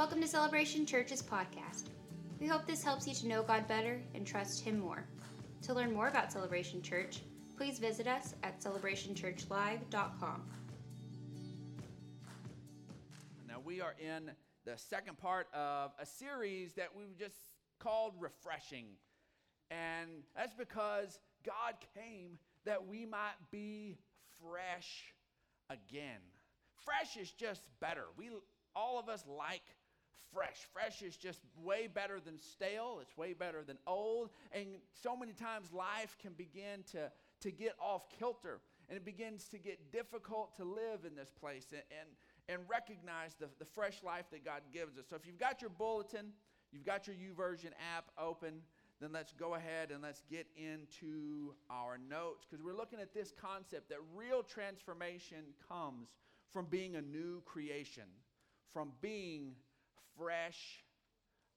Welcome to Celebration Church's podcast. We hope this helps you to know God better and trust Him more. To learn more about Celebration Church, please visit us at celebrationchurchlive.com. Now, we are in the second part of a series that we've just called Refreshing. And that's because God came that we might be fresh again. Fresh is just better. We all of us like fresh. Fresh is just way better than stale. It's way better than old. And so many times life can begin to, to get off kilter and it begins to get difficult to live in this place and, and, and recognize the, the fresh life that God gives us. So if you've got your bulletin, you've got your YouVersion app open, then let's go ahead and let's get into our notes because we're looking at this concept that real transformation comes from being a new creation, from being fresh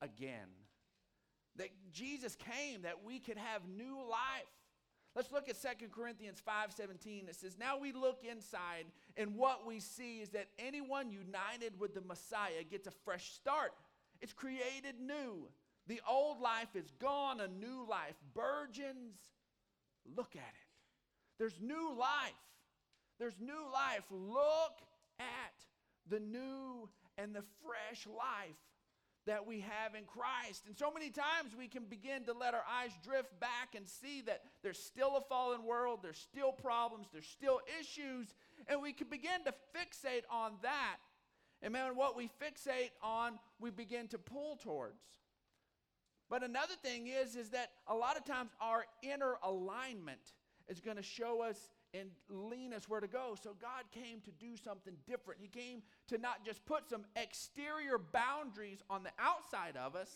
again. That Jesus came that we could have new life. Let's look at 2 Corinthians 5:17. It says, "Now we look inside, and what we see is that anyone united with the Messiah gets a fresh start. It's created new. The old life is gone, a new life burgeons. Look at it. There's new life. There's new life. Look at the new and the fresh life that we have in Christ. And so many times we can begin to let our eyes drift back and see that there's still a fallen world, there's still problems, there's still issues, and we can begin to fixate on that. And man, what we fixate on, we begin to pull towards. But another thing is, is that a lot of times our inner alignment is going to show us and lean us where to go. So God came to do something different. He came to not just put some exterior boundaries on the outside of us,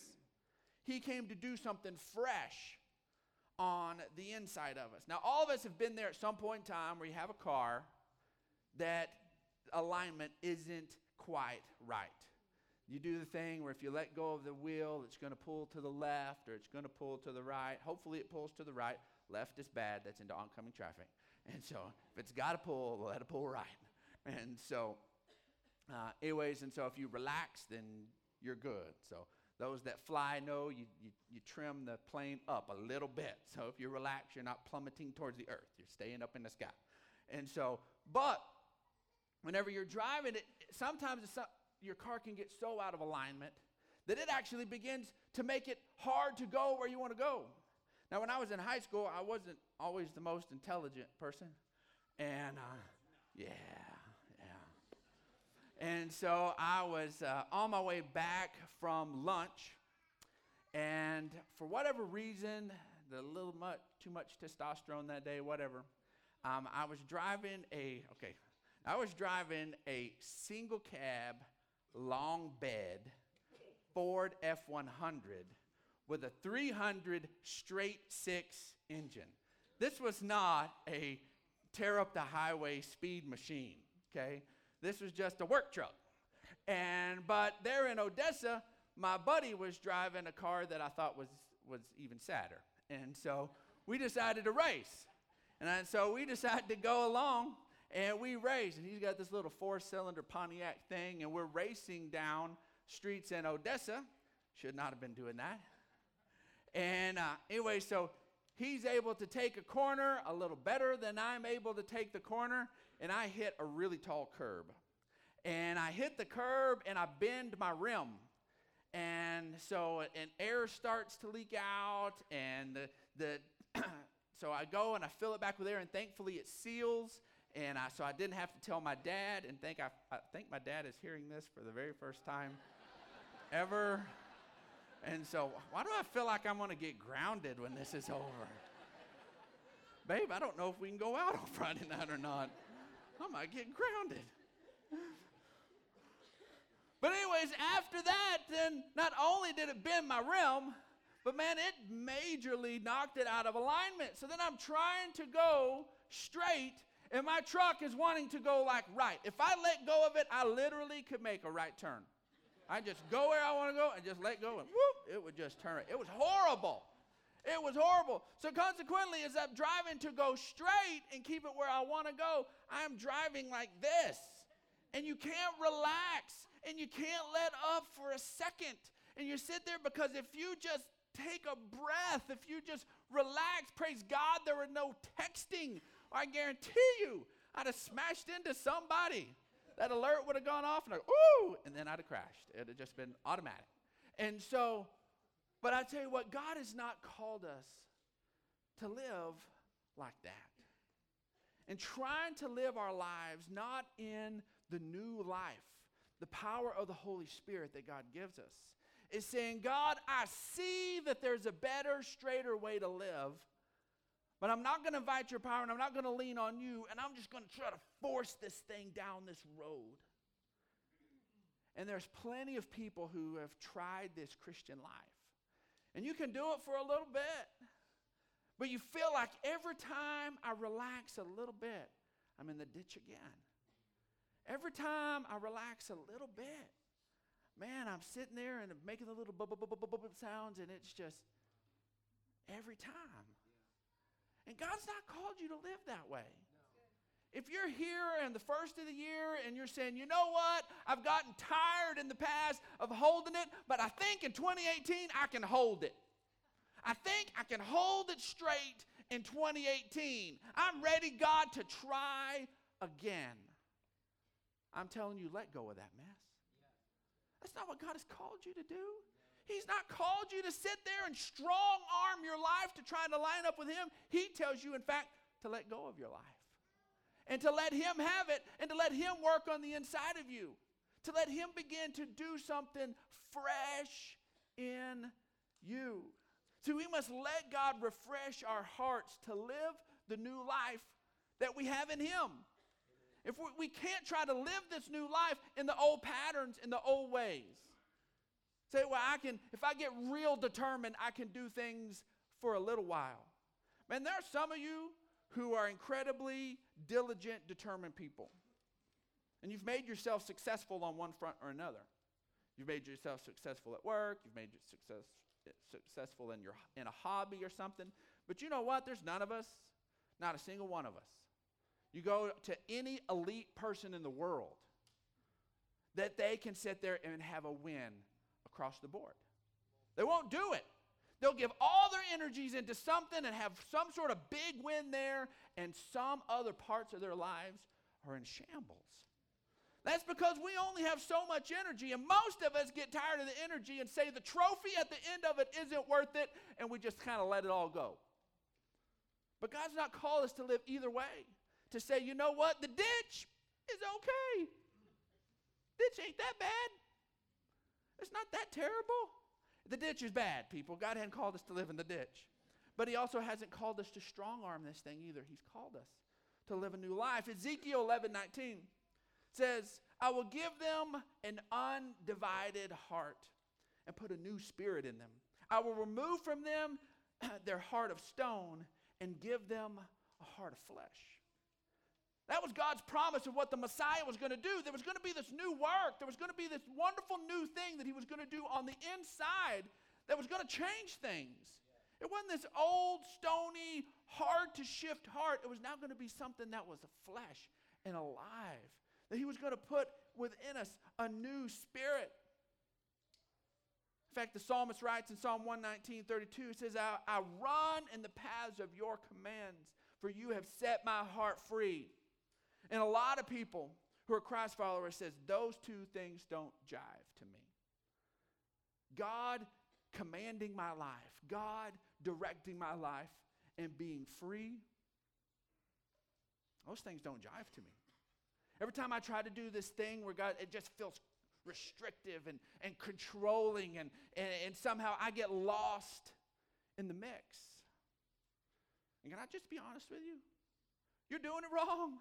He came to do something fresh on the inside of us. Now, all of us have been there at some point in time where you have a car that alignment isn't quite right. You do the thing where if you let go of the wheel, it's going to pull to the left or it's going to pull to the right. Hopefully, it pulls to the right. Left is bad, that's into oncoming traffic. And so, if it's got to pull, let it pull right. And so, uh, anyways, and so if you relax, then you're good. So, those that fly know you, you, you trim the plane up a little bit. So, if you relax, you're not plummeting towards the earth, you're staying up in the sky. And so, but whenever you're driving it, sometimes your car can get so out of alignment that it actually begins to make it hard to go where you want to go. Now, when I was in high school, I wasn't always the most intelligent person. And uh, yeah, yeah. And so I was uh, on my way back from lunch. And for whatever reason, the little much, too much testosterone that day, whatever, um, I was driving a, okay, I was driving a single cab long bed Ford F 100 with a 300 straight six engine. This was not a tear up the highway speed machine, okay? This was just a work truck. And but there in Odessa, my buddy was driving a car that I thought was was even sadder. And so we decided to race. And so we decided to go along and we race. And he's got this little four cylinder Pontiac thing, and we're racing down streets in Odessa. Should not have been doing that. And uh, anyway, so he's able to take a corner a little better than I'm able to take the corner, and I hit a really tall curb. And I hit the curb and I bend my rim. And so an air starts to leak out, and the, the so I go and I fill it back with air, and thankfully it seals and I, so I didn't have to tell my dad, and think I, I think my dad is hearing this for the very first time ever. And so, why do I feel like I'm going to get grounded when this is over? Babe, I don't know if we can go out on Friday night or not. I might get grounded. But, anyways, after that, then not only did it bend my rim, but man, it majorly knocked it out of alignment. So then I'm trying to go straight and my truck is wanting to go like right. If I let go of it, I literally could make a right turn. I just go where I want to go and just let go and whoop, it would just turn. It was horrible. It was horrible. So consequently, as I'm driving to go straight and keep it where I want to go, I'm driving like this. And you can't relax and you can't let up for a second. And you sit there because if you just take a breath, if you just relax, praise God, there were no texting. I guarantee you, I'd have smashed into somebody. That alert would have gone off, and I, ooh, and then I'd have crashed. It'd have just been automatic. And so, but I tell you what, God has not called us to live like that. And trying to live our lives not in the new life, the power of the Holy Spirit that God gives us, is saying, God, I see that there's a better, straighter way to live, but I'm not going to invite your power and I'm not going to lean on you, and I'm just going to try to force this thing down this road. And there's plenty of people who have tried this Christian life. And you can do it for a little bit. But you feel like every time I relax a little bit, I'm in the ditch again. Every time I relax a little bit, man, I'm sitting there and making the little bub sounds, and it's just every time. And God's not called you to live that way. If you're here in the first of the year and you're saying, you know what, I've gotten tired in the past of holding it, but I think in 2018 I can hold it. I think I can hold it straight in 2018. I'm ready, God, to try again. I'm telling you, let go of that mess. That's not what God has called you to do. He's not called you to sit there and strong arm your life to try to line up with Him. He tells you, in fact, to let go of your life and to let Him have it and to let Him work on the inside of you, to let Him begin to do something fresh in you. So we must let God refresh our hearts to live the new life that we have in Him. If we, we can't try to live this new life in the old patterns, in the old ways. Say, well, I can, if I get real determined, I can do things for a little while. Man, there are some of you who are incredibly diligent, determined people. And you've made yourself successful on one front or another. You've made yourself successful at work, you've made yourself success, successful in, your, in a hobby or something. But you know what? There's none of us, not a single one of us. You go to any elite person in the world that they can sit there and have a win across the board. They won't do it. They'll give all their energies into something and have some sort of big win there, and some other parts of their lives are in shambles. That's because we only have so much energy, and most of us get tired of the energy and say the trophy at the end of it isn't worth it, and we just kind of let it all go. But God's not called us to live either way. To say, you know what, the ditch is okay. Ditch ain't that bad. It's not that terrible. The ditch is bad, people. God hadn't called us to live in the ditch. But He also hasn't called us to strong arm this thing either. He's called us to live a new life. Ezekiel 11 19 says, I will give them an undivided heart and put a new spirit in them. I will remove from them their heart of stone and give them a heart of flesh. That was God's promise of what the Messiah was going to do. There was going to be this new work. There was going to be this wonderful new thing that he was going to do on the inside that was going to change things. It wasn't this old, stony, hard to shift heart. It was now going to be something that was flesh and alive that he was going to put within us a new spirit. In fact, the psalmist writes in Psalm 119, 32, he says, I, I run in the paths of your commands, for you have set my heart free. And a lot of people who are Christ followers says those two things don't jive to me. God commanding my life, God directing my life, and being free, those things don't jive to me. Every time I try to do this thing where God, it just feels restrictive and, and controlling, and, and, and somehow I get lost in the mix. And can I just be honest with you? You're doing it wrong.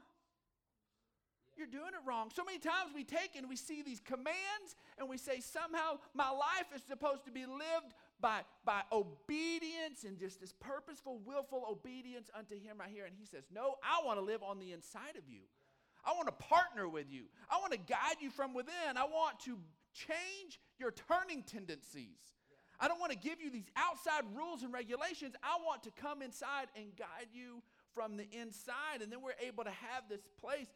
You're doing it wrong. So many times we take and we see these commands and we say somehow my life is supposed to be lived by, by obedience and just this purposeful, willful obedience unto Him right here. And He says, No, I want to live on the inside of you. I want to partner with you. I want to guide you from within. I want to change your turning tendencies. I don't want to give you these outside rules and regulations. I want to come inside and guide you from the inside. And then we're able to have this place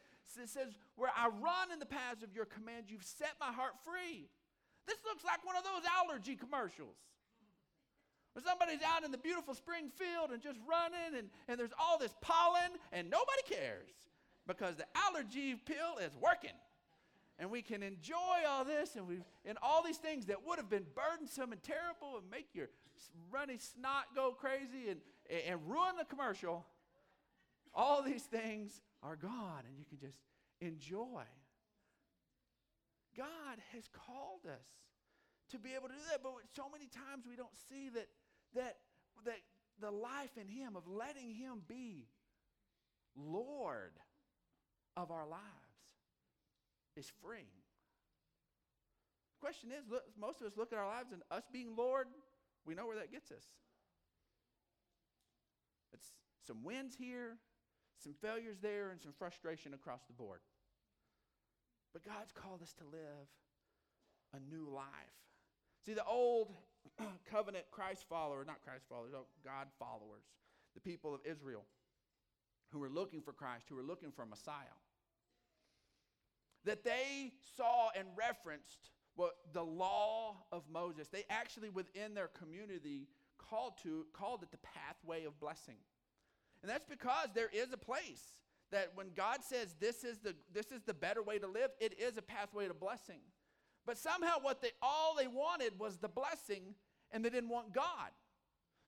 It says, Where I run in the paths of your commands, you've set my heart free. This looks like one of those allergy commercials. Where somebody's out in the beautiful spring field and just running, and, and there's all this pollen, and nobody cares because the allergy pill is working. And we can enjoy all this and, we and all these things that would have been burdensome and terrible and make your runny snot go crazy and, and ruin the commercial. All these things are gone, and you can just enjoy. God has called us to be able to do that, but so many times we don't see that that that the life in Him of letting Him be Lord of our lives is freeing. The question is, look, most of us look at our lives and us being Lord, we know where that gets us. It's some wins here, some failures there, and some frustration across the board. But God's called us to live a new life. See, the old covenant Christ followers, not Christ followers, oh, God followers, the people of Israel who were looking for Christ, who were looking for Messiah, that they saw and referenced what the law of Moses. They actually within their community called to called it the pathway of blessing. And that's because there is a place that when God says this is the this is the better way to live, it is a pathway to blessing. But somehow what they all they wanted was the blessing and they didn't want God.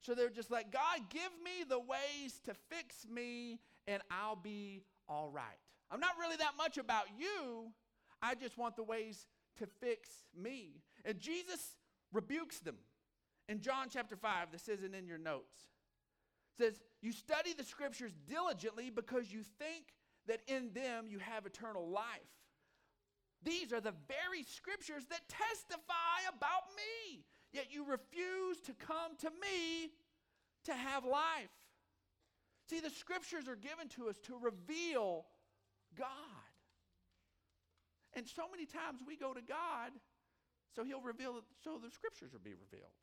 So they're just like, God, give me the ways to fix me and I'll be all right. I'm not really that much about you. I just want the ways to fix me. And Jesus rebukes them. In John chapter 5, this isn't in your notes. Says, You study the scriptures diligently because you think that in them you have eternal life. These are the very scriptures that testify about me. Yet you refuse to come to me to have life. See, the scriptures are given to us to reveal God. And so many times we go to God so he'll reveal so the scriptures will be revealed.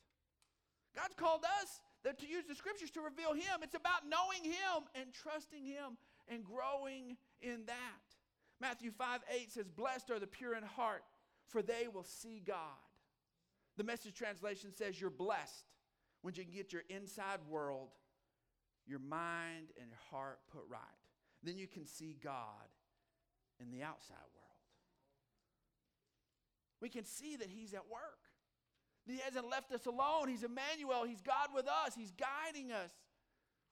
God's called us to use the scriptures to reveal him. It's about knowing him and trusting him and growing in that. Matthew 5 8 says, Blessed are the pure in heart, for they will see God. The message translation says, You're blessed when you can get your inside world, your mind, and your heart put right. Then you can see God in the outside world. We can see that He's at work. He hasn't left us alone. He's Emmanuel. He's God with us. He's guiding us.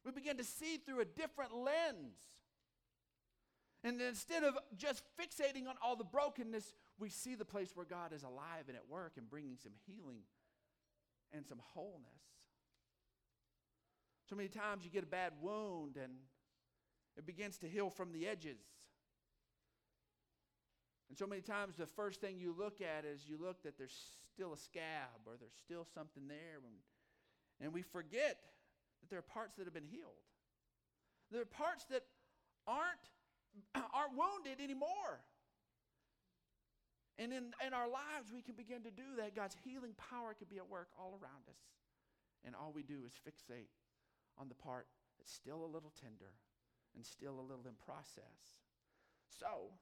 We begin to see through a different lens. And instead of just fixating on all the brokenness, we see the place where God is alive and at work and bringing some healing and some wholeness. So many times you get a bad wound and it begins to heal from the edges. And so many times the first thing you look at is you look that there's still a scab or there's still something there. And we forget that there are parts that have been healed. There are parts that aren't, aren't wounded anymore. And in, in our lives, we can begin to do that. God's healing power can be at work all around us. And all we do is fixate on the part that's still a little tender and still a little in process. So,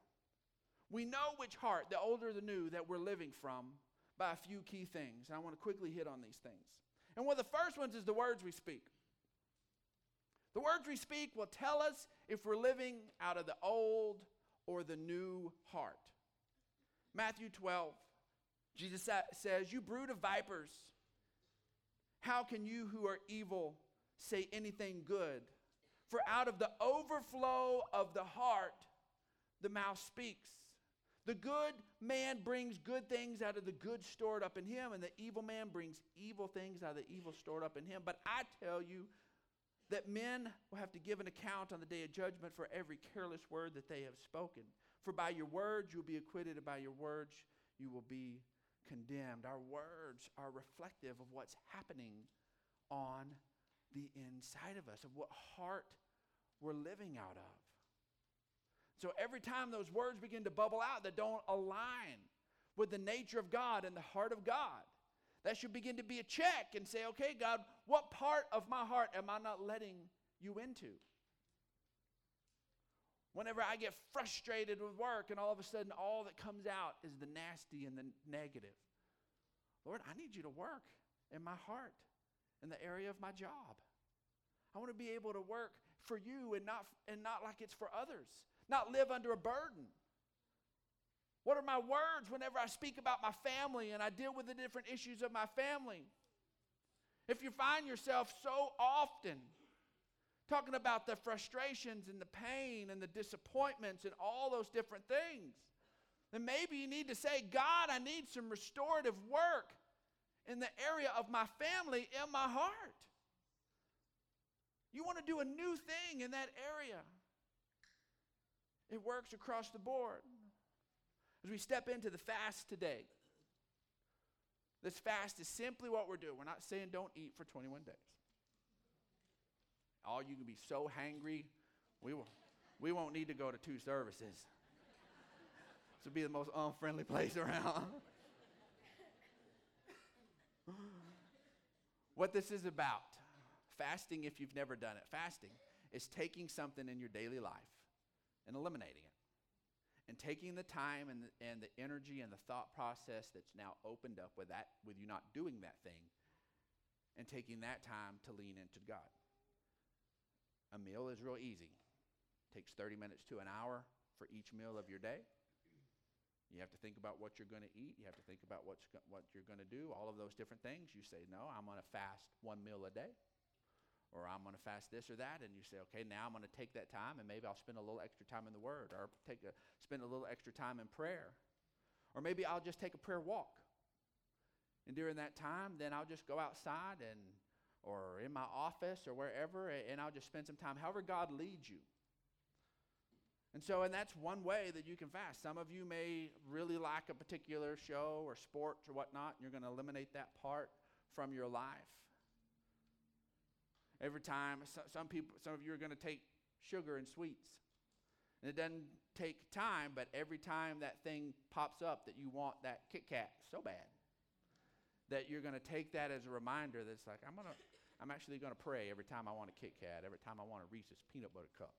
we know which heart, the older the new, that we're living from by a few key things. And I want to quickly hit on these things. And one of the first ones is the words we speak. The words we speak will tell us if we're living out of the old or the new heart. Matthew 12, Jesus says, You brood of vipers, how can you who are evil say anything good? For out of the overflow of the heart, the mouth speaks. The good man brings good things out of the good stored up in him, and the evil man brings evil things out of the evil stored up in him. But I tell you that men will have to give an account on the day of judgment for every careless word that they have spoken. For by your words you'll be acquitted, and by your words you will be condemned. Our words are reflective of what's happening on the inside of us, of what heart we're living out of. So every time those words begin to bubble out that don't align with the nature of God and the heart of God, that should begin to be a check and say, okay, God, what part of my heart am I not letting you into? Whenever I get frustrated with work and all of a sudden all that comes out is the nasty and the negative. Lord, I need you to work in my heart, in the area of my job. I want to be able to work for you and not, and not like it's for others, not live under a burden. What are my words whenever I speak about my family and I deal with the different issues of my family? If you find yourself so often talking about the frustrations and the pain and the disappointments and all those different things, then maybe you need to say, God, I need some restorative work in the area of my family in my heart. You want to do a new thing in that area. It works across the board. As we step into the fast today, this fast is simply what we're doing. We're not saying don't eat for 21 days. All you can be so hangry, we, will, we won't need to go to two services. this will be the most unfriendly place around. what this is about fasting, if you've never done it, fasting is taking something in your daily life and eliminating it. And taking the time and the, and the energy and the thought process that's now opened up with that, with you not doing that thing, and taking that time to lean into God. A meal is real easy. It takes 30 minutes to an hour for each meal of your day. You have to think about what you're going to eat. You have to think about what's what you're going to do, all of those different things. You say, No, I'm going to fast one meal a day. Or I'm going to fast this or that. And you say, Okay, now I'm going to take that time and maybe I'll spend a little extra time in the Word or take a, spend a little extra time in prayer. Or maybe I'll just take a prayer walk. And during that time, then I'll just go outside and or in my office or wherever and I'll just spend some time, however God leads you. And so, and that's one way that you can fast. Some of you may really like a particular show or sports or whatnot, and you're going to eliminate that part from your life. Every time, some people, some of you are going to take sugar and sweets. And it doesn't take time, but every time that thing pops up that you want that Kit Kat so bad, that you're going to take that as a reminder that's like, I'm going to, I'm actually going to pray every time I want a Kit Kat, every time I want a Reese's peanut butter cup.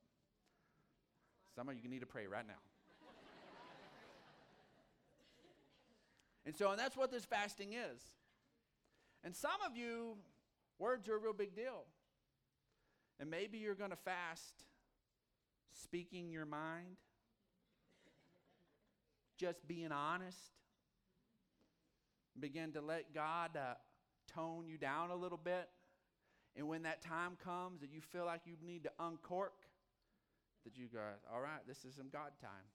Some of you can need to pray right now. and so, and that's what this fasting is. And some of you, words are a real big deal. And maybe you're going to fast speaking your mind, just being honest. Begin to let God uh, tone you down a little bit. And when that time comes that you feel like you need to uncork, that you go, all right, this is some God time.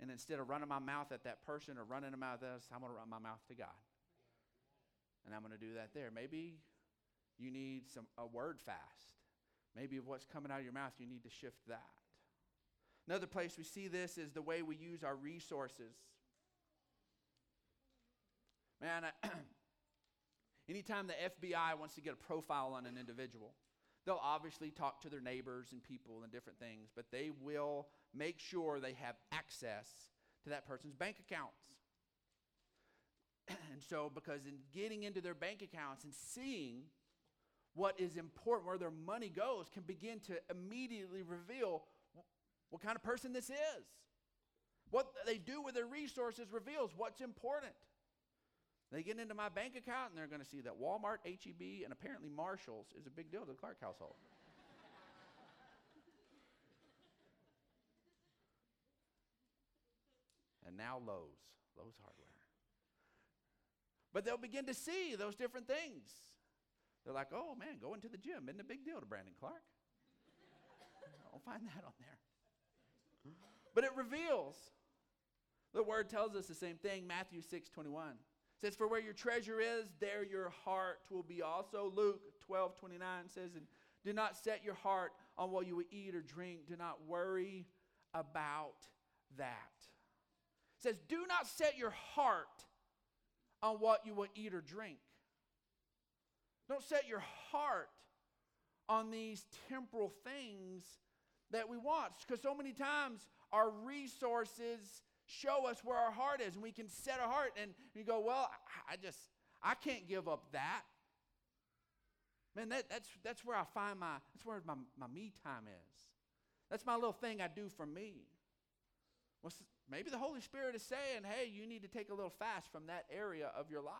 And instead of running my mouth at that person or running my mouth at us, I'm going to run my mouth to God. And I'm going to do that there. Maybe you need some a word fast. Maybe of what's coming out of your mouth, you need to shift that. Another place we see this is the way we use our resources. Man, I, anytime the FBI wants to get a profile on an individual, They'll obviously talk to their neighbors and people and different things, but they will make sure they have access to that person's bank accounts. and so, because in getting into their bank accounts and seeing what is important, where their money goes, can begin to immediately reveal what kind of person this is. What they do with their resources reveals what's important. They get into my bank account and they're going to see that Walmart, HEB, and apparently Marshalls is a big deal to the Clark household. and now Lowe's, Lowe's Hardware. But they'll begin to see those different things. They're like, oh man, going to the gym isn't a big deal to Brandon Clark. I'll find that on there. But it reveals. The word tells us the same thing, Matthew 6 21 says, For where your treasure is, there your heart will be also. Luke 12 29 says, And do not set your heart on what you will eat or drink. Do not worry about that. It says, Do not set your heart on what you will eat or drink. Don't set your heart on these temporal things that we want. Because so many times our resources show us where our heart is and we can set our heart and you go well i just i can't give up that man that, that's, that's where i find my that's where my, my me time is That's my little thing I do for me. Well, maybe the Holy Spirit is saying, hey, you need to take a little fast from that area of your life.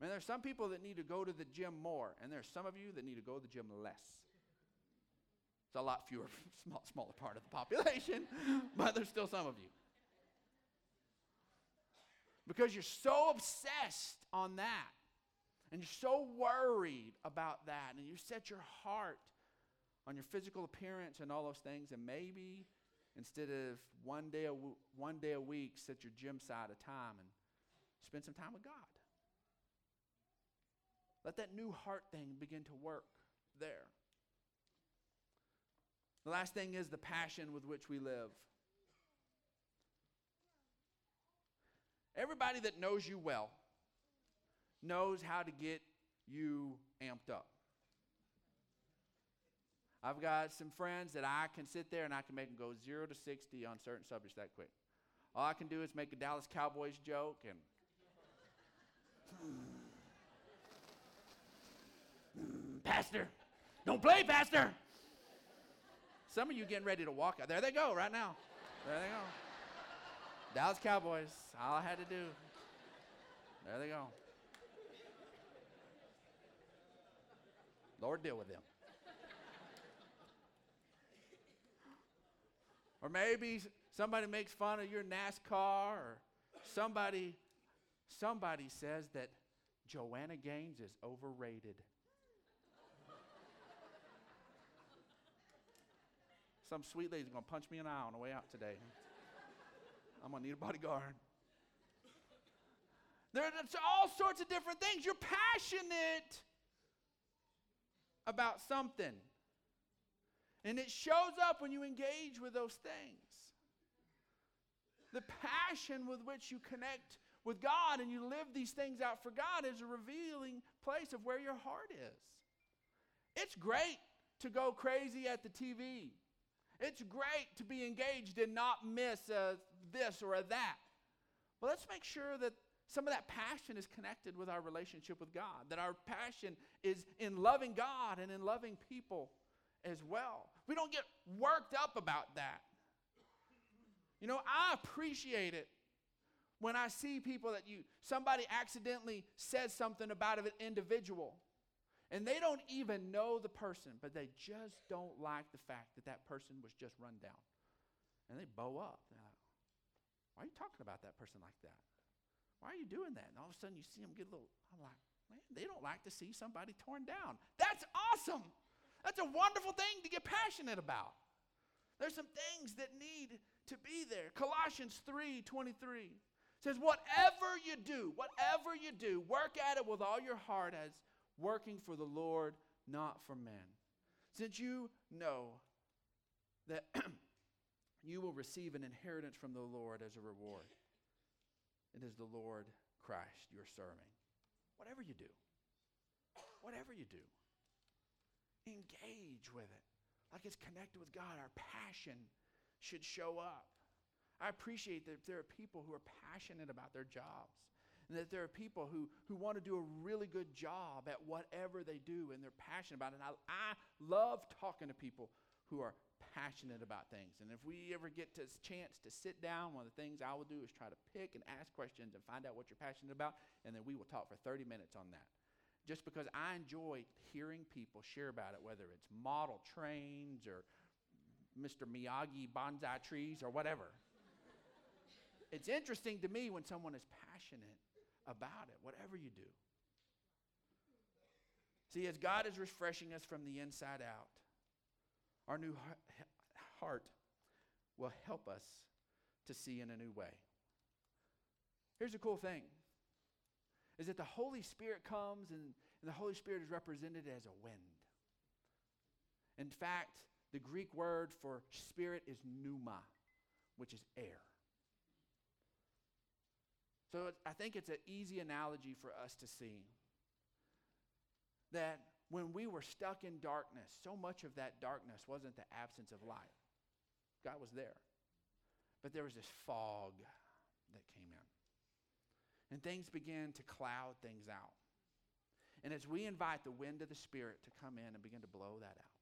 Man, there's some people that need to go to the gym more, and there's some of you that need to go to the gym less. It's a lot fewer, small, smaller part of the population, but there's still some of you. Because you're so obsessed on that, and you're so worried about that, and you set your heart on your physical appearance and all those things, and maybe instead of one day a, w- one day a week, set your gym side a time and spend some time with God. Let that new heart thing begin to work there. The last thing is the passion with which we live. Everybody that knows you well knows how to get you amped up. I've got some friends that I can sit there and I can make them go 0 to 60 on certain subjects that quick. All I can do is make a Dallas Cowboys joke and. Hmm. Pastor, don't play, Pastor. Some of you getting ready to walk out. There they go, right now. There they go. Dallas Cowboys. All I had to do. There they go. Lord, deal with them. or maybe somebody makes fun of your NASCAR, or somebody, somebody says that Joanna Gaines is overrated. Some sweet lady's gonna punch me in the eye on the way out today. I'm gonna need a bodyguard. There's all sorts of different things. You're passionate about something. And it shows up when you engage with those things. The passion with which you connect with God and you live these things out for God is a revealing place of where your heart is. It's great to go crazy at the TV. It's great to be engaged and not miss a this or a that. But let's make sure that some of that passion is connected with our relationship with God, that our passion is in loving God and in loving people as well. We don't get worked up about that. You know, I appreciate it when I see people that you, somebody accidentally says something about an individual and they don't even know the person, but they just don't like the fact that that person was just run down. And they bow up. Like, why are you talking about that person like that? Why are you doing that? And all of a sudden you see them get a little, I'm like, man, they don't like to see somebody torn down. That's awesome. That's a wonderful thing to get passionate about. There's some things that need to be there. Colossians 3 23 says, Whatever you do, whatever you do, work at it with all your heart as working for the Lord, not for men. Since you know that you will receive an inheritance from the Lord as a reward, it is the Lord Christ you're serving. Whatever you do, whatever you do, engage with it. Like it's connected with God. Our passion should show up. I appreciate that there are people who are passionate about their jobs and that there are people who, who want to do a really good job at whatever they do and they're passionate about it. And I, I love talking to people who are passionate about things. And if we ever get a chance to sit down, one of the things I will do is try to pick and ask questions and find out what you're passionate about, and then we will talk for 30 minutes on that. Just because I enjoy hearing people share about it, whether it's model trains or Mr. Miyagi bonsai trees or whatever. it's interesting to me when someone is passionate about it, whatever you do. See, as God is refreshing us from the inside out, our new heart will help us to see in a new way. Here's the cool thing is that the Holy Spirit comes and, and the Holy Spirit is represented as a wind. In fact, the Greek word for spirit is pneuma, which is air. So I think it's an easy analogy for us to see that when we were stuck in darkness, so much of that darkness wasn't the absence of light. God was there. But there was this fog that came in. And things began to cloud things out. And as we invite the wind of the Spirit to come in and begin to blow that out,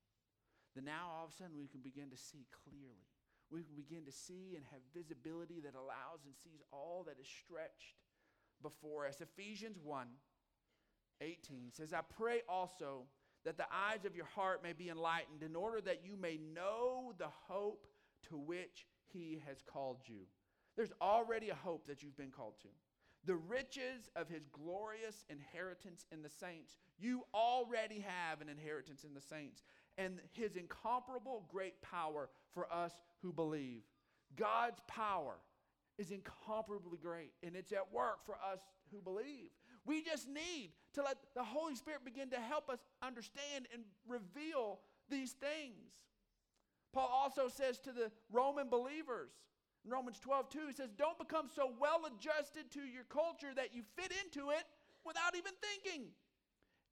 then now all of a sudden we can begin to see clearly. We can begin to see and have visibility that allows and sees all that is stretched before us. Ephesians 1 18 says, I pray also that the eyes of your heart may be enlightened, in order that you may know the hope to which he has called you. There's already a hope that you've been called to. The riches of his glorious inheritance in the saints. You already have an inheritance in the saints. And his incomparable great power for us who believe. God's power is incomparably great, and it's at work for us who believe. We just need to let the Holy Spirit begin to help us understand and reveal these things. Paul also says to the Roman believers, in Romans 12, 2, he says, Don't become so well adjusted to your culture that you fit into it without even thinking.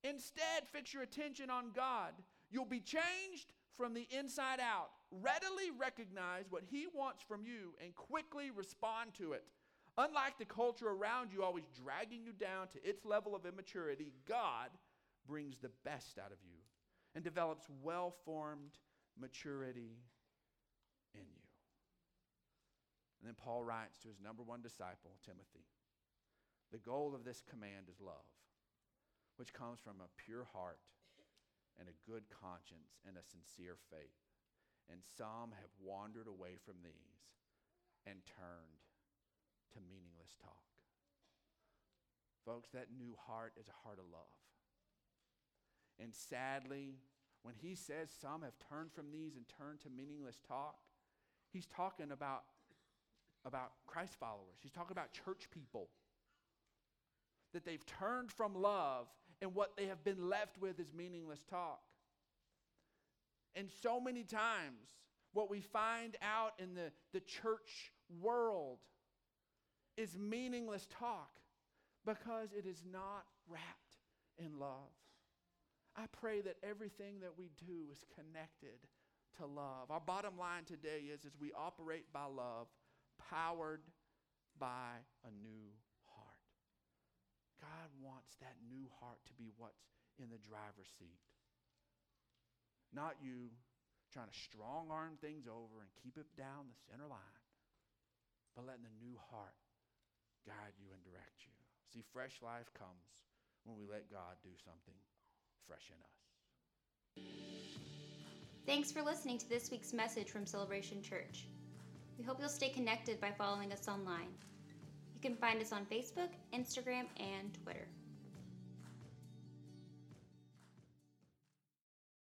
Instead, fix your attention on God. You'll be changed from the inside out. Readily recognize what He wants from you and quickly respond to it. Unlike the culture around you always dragging you down to its level of immaturity, God brings the best out of you and develops well formed maturity in you. And then Paul writes to his number one disciple, Timothy The goal of this command is love, which comes from a pure heart and a good conscience and a sincere faith. And some have wandered away from these and turned to meaningless talk. Folks, that new heart is a heart of love. And sadly, when he says some have turned from these and turned to meaningless talk, he's talking about, about Christ followers. He's talking about church people. That they've turned from love and what they have been left with is meaningless talk. And so many times, what we find out in the, the church world is meaningless talk because it is not wrapped in love. I pray that everything that we do is connected to love. Our bottom line today is as we operate by love, powered by a new. God wants that new heart to be what's in the driver's seat. Not you trying to strong arm things over and keep it down the center line, but letting the new heart guide you and direct you. See, fresh life comes when we let God do something fresh in us. Thanks for listening to this week's message from Celebration Church. We hope you'll stay connected by following us online. You can find us on Facebook, Instagram, and Twitter.